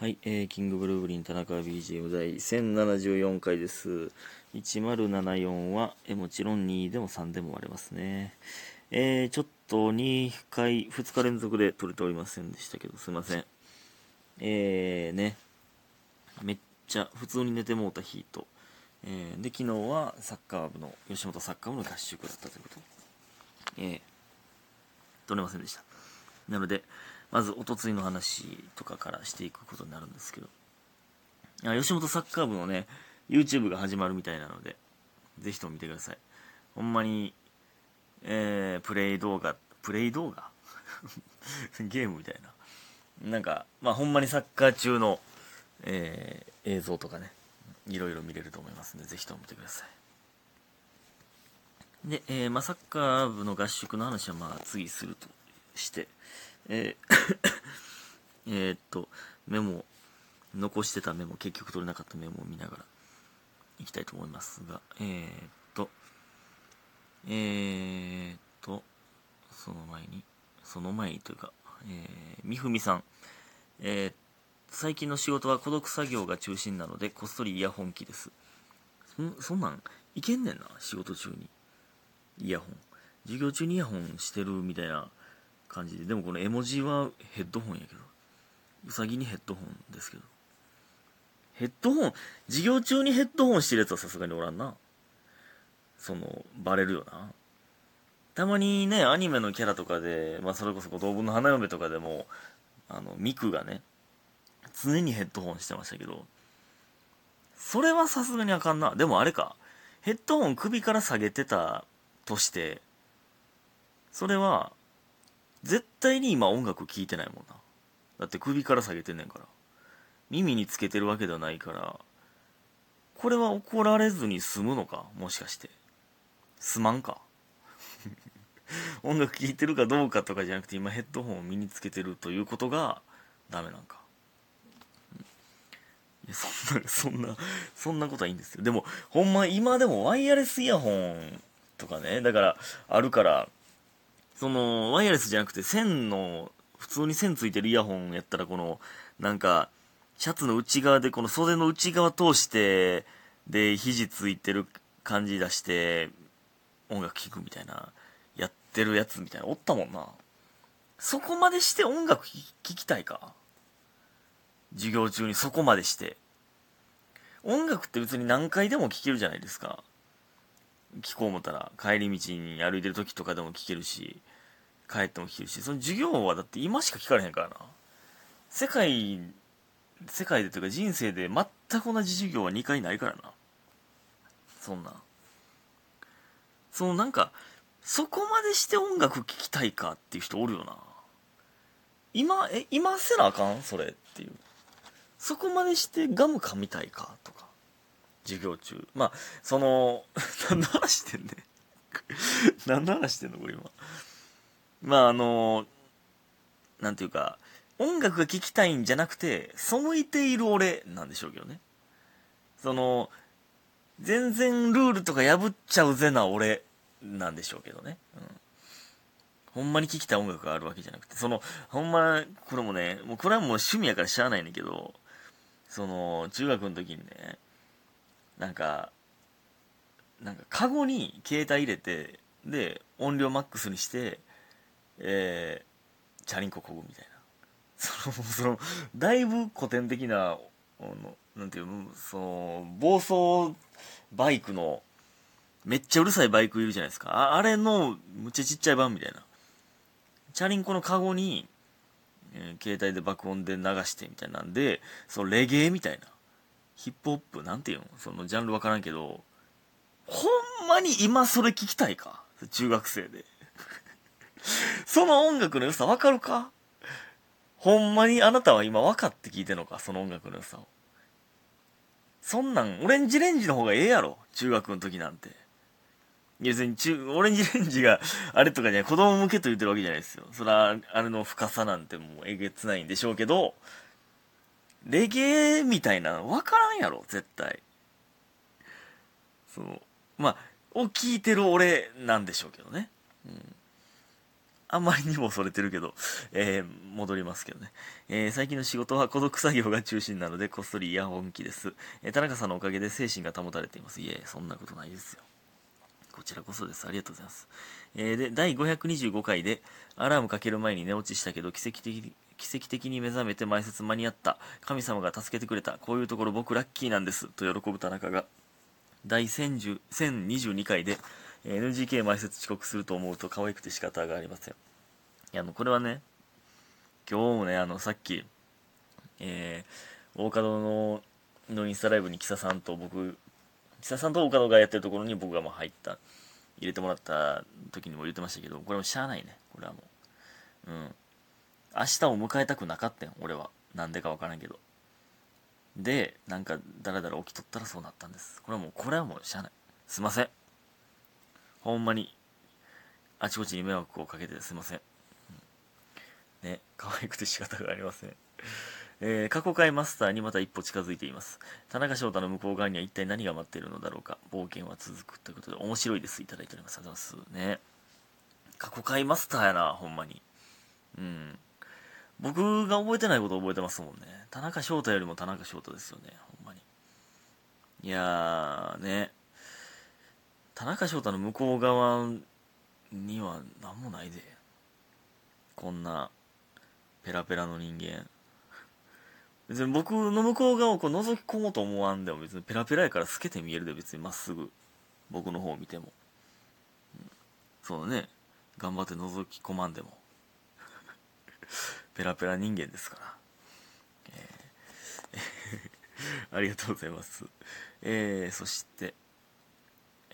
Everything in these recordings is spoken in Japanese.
はい、えー、キングブルーブリン田中 BGM 第1074回です。1074は、えもちろん2でも3でも割れますね。えー、ちょっと2回、2日連続で撮れておりませんでしたけど、すいません。えー、ね、めっちゃ普通に寝てもうた日と、えー、で、昨日はサッカー部の、吉本サッカー部の合宿だったということで、えー、撮れませんでした。なので、まず、おとついの話とかからしていくことになるんですけど、吉本サッカー部のね、YouTube が始まるみたいなので、ぜひとも見てください。ほんまに、えー、プレイ動画、プレイ動画？ゲームみたいな。なんか、まあ、ほんまにサッカー中の、えー、映像とかね、いろいろ見れると思いますので、ぜひとも見てください。で、えーまあ、サッカー部の合宿の話はまあ次するとして、えー えっと、メモ、残してたメモ、結局取れなかったメモを見ながらいきたいと思いますが、えーっと、えーっと、その前に、その前にというか、えー、みふみさん、えー最近の仕事は孤独作業が中心なので、こっそりイヤホン機です。そそんなん、いけんねんな、仕事中に。イヤホン。授業中にイヤホンしてるみたいな感じで。でもこの絵文字はヘッドホンやけど。うさぎにヘッドホンですけど。ヘッドホン、授業中にヘッドホンしてるやつはさすがにおらんな。その、バレるよな。たまにね、アニメのキャラとかで、まあそれこそ動物の花嫁とかでも、あの、ミクがね、常にヘッドホンしてましたけど、それはさすがにあかんな。でもあれか、ヘッドホン首から下げてたとして、それは、絶対に今音楽聴いてないもんな。だって首から下げてんねんから。耳につけてるわけではないから、これは怒られずに済むのか？もしかして。すまんか？音楽聴いてるかどうかとかじゃなくて今ヘッドホンを身につけてるということがダメなんか。いやそんな、そんな、そんなことはいいんですよ。でも、ほんま今でもワイヤレスイヤホンとかね、だから、あるから、その、ワイヤレスじゃなくて線の、普通に線ついてるイヤホンやったら、この、なんか、シャツの内側で、この袖の内側通して、で、肘ついてる感じ出して、音楽聴くみたいな、やってるやつみたいな、おったもんな。そこまでして音楽聴きたいか？授業中にそこまでして。音楽って別に何回でも聴けるじゃないですか。聴こう思ったら、帰り道に歩いてる時とかでも聴けるし、帰っても聴けるし、その授業はだって今しか聞かれへんからな。世界、世界でというか人生で全く同じ授業は2回ないからな。そんな。そのなんか、そこまでして音楽聴きたいかっていう人おるよな。今、え、今せなあかん？それっていう。そこまでしてガム噛みたいかとか。授業中。まあ、その、何の話してんねん。何の話してんのこれ今。まあ、あの、なんていうか、音楽が聴きたいんじゃなくて、背いている俺なんでしょうけどね。その、全然ルールとか破っちゃうぜな俺なんでしょうけどね。うん。ほんまに聴きたい音楽があるわけじゃなくて、その、ほんま、これもね、もうこれはもう趣味やからしゃあないねんけど、その、中学の時にね、なんか、なんか、カゴに携帯入れて、で、音量マックスにして、えー、チャリンコこぐみたいな。その、その、だいぶ古典的な、あの、なんていうの、その、暴走バイクの、めっちゃうるさいバイクいるじゃないですか。ああれの、むっちゃちっちゃい版みたいな。チャリンコのカゴに、えー携帯で爆音で流してみたいなんで、そのレゲエみたいな。ヒップホップ、なんていうの？そのジャンルわからんけど、ほんまに今それ聞きたいか？中学生で。その音楽の良さわかるか？ほんまにあなたは今分かって聞いてんのか？その音楽の良さを。そんなん、オレンジレンジの方がええやろ？中学の時なんて。いや別に中、オレンジレンジがあれとかじゃない、子供向けと言ってるわけじゃないですよ。そら、あれの深さなんてもうえげつないんでしょうけど、レゲエみたいなの分からんやろ、絶対。そう。まあ、を聞いてる俺なんでしょうけどね。あんまりにもそれてるけど、えー、戻りますけどね。えー、最近の仕事は孤独作業が中心なので、こっそりイヤホン機です。えー、田中さんのおかげで精神が保たれています。いえ、そんなことないですよ。こちらこそです。ありがとうございます。えー、で、第525回で、アラームかける前に寝落ちしたけど、奇跡的に、奇跡的に目覚めて前説間に合った。神様が助けてくれた。こういうところ僕ラッキーなんです。と喜ぶ田中が、第1022回で、NGK 前説遅刻すると思うと可愛くて仕方がありません。いや、あの、これはね、今日もね、あの、さっき、えー、大門ののインスタライブにキサさんと僕、キサさんと大門がやってるところに僕がもう入った、入れてもらった時にも言ってましたけど、これもしゃあないね、これはもう。うん。明日を迎えたくなかったん、俺は。なんでかわからんけど。で、なんか、だらだら起きとったらそうなったんです。これはもう、これはもうしゃあない。すいません。ほんまに、あちこちに迷惑をかけてすいません。ね、可愛くて仕方がありません。えー、過去回マスターにまた一歩近づいています。田中翔太の向こう側には一体何が待っているのだろうか。冒険は続くということで、面白いです。いただいております。ありがとうございます。ね。過去回マスターやな、ほんまに。うん。僕が覚えてないこと覚えてますもんね。田中翔太よりも田中翔太ですよね、ほんまに。いやー、ね。田中翔太の向こう側には何もないでこんなペラペラの人間。別に僕の向こう側をこう覗き込もうと思わんでも別にペラペラやから透けて見えるで別にまっすぐ。僕の方を見ても、うん、そうだね。頑張って覗き込まんでも。ペラペラ人間ですから、えー、ありがとうございます。えー、そして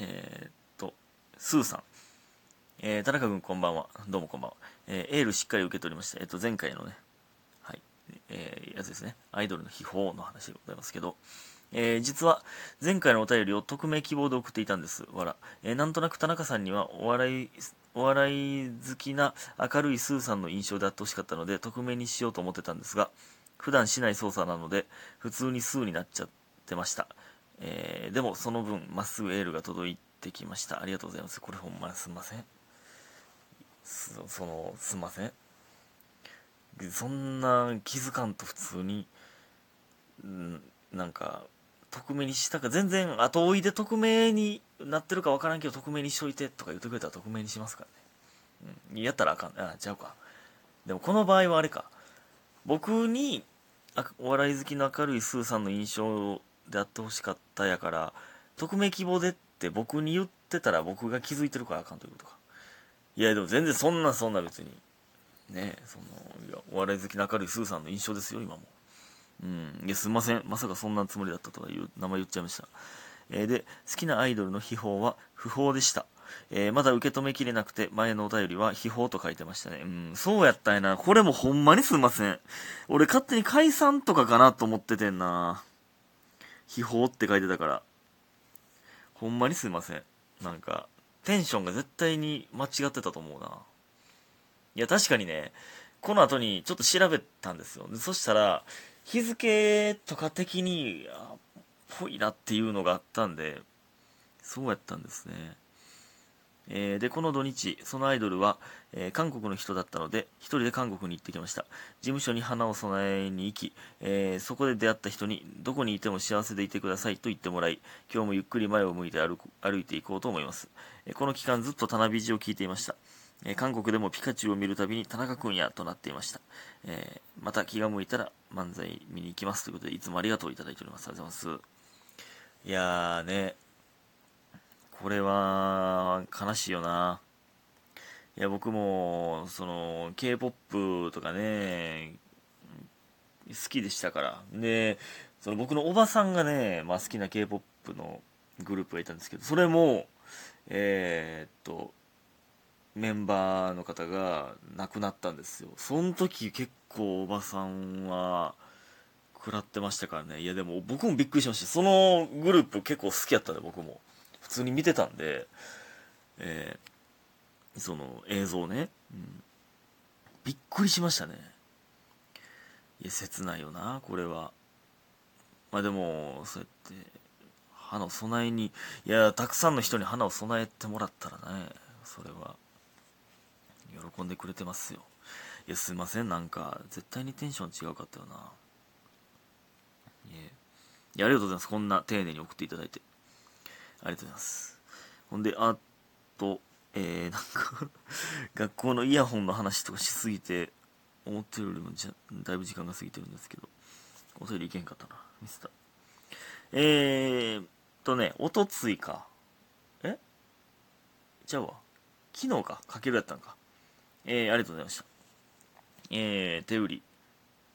えー、っと、スーさん。えー、田中君こんばんは。どうもこんばんは。えー、エールしっかり受け取りました。えっと、前回のね、はい、えー、やつですね。アイドルの秘宝の話でございますけど、えー、実は、前回のお便りを匿名希望で送っていたんです。わら。えー、なんとなく田中さんには、お笑い、お笑い好きな明るいスーさんの印象であってほしかったので、匿名にしようと思ってたんですが、普段しない操作なので、普通にスーになっちゃってました。えー、でもその分まっすぐエールが届いてきました。ありがとうございます。これほんますんません。そのすんません。そんな気づかんと普通にんなんか匿名にしたか全然後追いで匿名になってるか分からんけど匿名にしといてとか言ってくれたら匿名にしますからね、うん、やったらあかん。あちゃうか。でもこの場合はあれか。僕にお笑い好きの明るいスーさんの印象であってほしかったやから匿名希望でって僕に言ってたら僕が気づいてるからあかんということかいやでも全然そんなそんな別にねそのいやお笑い好きの明るいスーさんの印象ですよ今もうんいやすいませんまさかそんなつもりだったとは言う名前言っちゃいました、えー、で好きなアイドルの秘宝は不法でしたえー、まだ受け止めきれなくて、前のお便りは秘宝と書いてましたね。うん、そうやったんやな。これもほんまにすいません。俺勝手に解散とかかなと思っててんな。秘宝って書いてたから。ほんまにすいません。なんか、テンションが絶対に間違ってたと思うな。いや、確かにね、この後にちょっと調べたんですよ。そしたら、日付とか的に、ぽいなっていうのがあったんで、そうやったんですね。えー、で、この土日、そのアイドルは、えー、韓国の人だったので、一人で韓国に行ってきました。事務所に花を供えに行き、えー、そこで出会った人に、どこにいても幸せでいてくださいと言ってもらい、今日もゆっくり前を向いて歩歩いていこうと思います。えこの期間ずっと棚ビジを聞いていました。え韓国でもピカチュウを見るたびに田中君やとなっていました。えまた気が向いたら漫才見に行きますということで、いつもありがとういただいております。ありがとうございます。いやーね、これは悲しいよな。いや、僕も、その、K-POP とかね、好きでしたから。で、その僕のおばさんがね、まあ好きな K-POP のグループがいたんですけど、それも、えー、っと、メンバーの方が亡くなったんですよ。その時結構おばさんは、食らってましたからね。いやでも僕もびっくりしました。そのグループ結構好きやったで、僕も。普通に見てたんで、えー、その映像ね、うん、びっくりしましたね。いや切ないよなこれは。まあでもそうやって花を備えにいやたくさんの人に花を備えてもらったらねそれは喜んでくれてますよ。いやすいませんなんか絶対にテンション違うかったよな。いえ。いやありがとうございます。こんな丁寧に送っていただいて。ありがとうございます。ほんであとえー、なんか 学校のイヤホンの話とかしすぎて思ってるよりもじゃだいぶ時間が過ぎてるんですけどおトイレ行けんかったなミスったえーとねおとついか。え？ちゃうわ。昨日か。かけるやったんか。えー、ありがとうございました。えー、手売り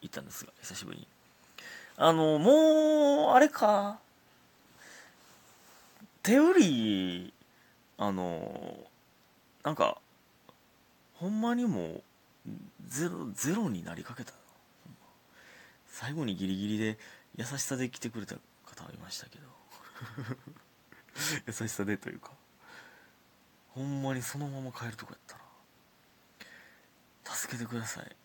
行ったんですが久しぶりに。あのもうあれか。手売りあのなんかほんまにもうゼロゼロになりかけたな。最後にギリギリで優しさで来てくれた方はいましたけど。優しさでというか。ほんまにそのまま帰るとこやったな助けてください。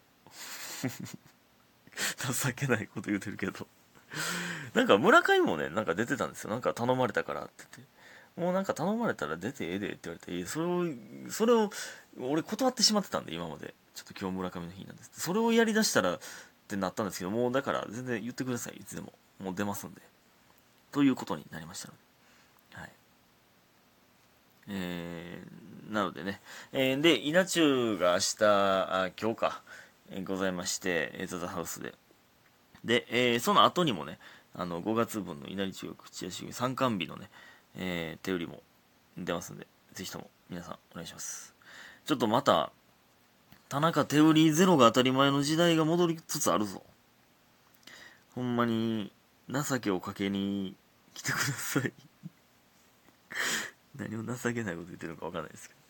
情けないこと言うてるけどなんか村上もねなんか出てたんですよ。なんか頼まれたからって言って。もうなんか頼まれたら出てええでって言われてそれをそれを俺断ってしまってたんで今まで。ちょっと今日村上の日なんです。それをやりだしたらってなったんですけどもうだから全然言ってください。いつでも。もう出ますんで。ということになりましたので。はい。えー、なのでね、えー、で稲中が明日あ今日か、えー、ございましてザザハウスで。で、えー、その後にもねあの5月分の稲荷中学土屋主義参観日のね、えー、手売りも出ますんでぜひとも皆さんお願いします。ちょっとまた田中手売りゼロが当たり前の時代が戻りつつあるぞ。ほんまに情けをかけに来てください。何を情けないこと言ってるのか分かんないですけど。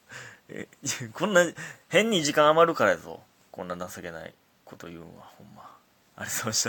え こんな変に時間余るからやぞ。こんな情けないこと言うんはほんま。ありがとうございました。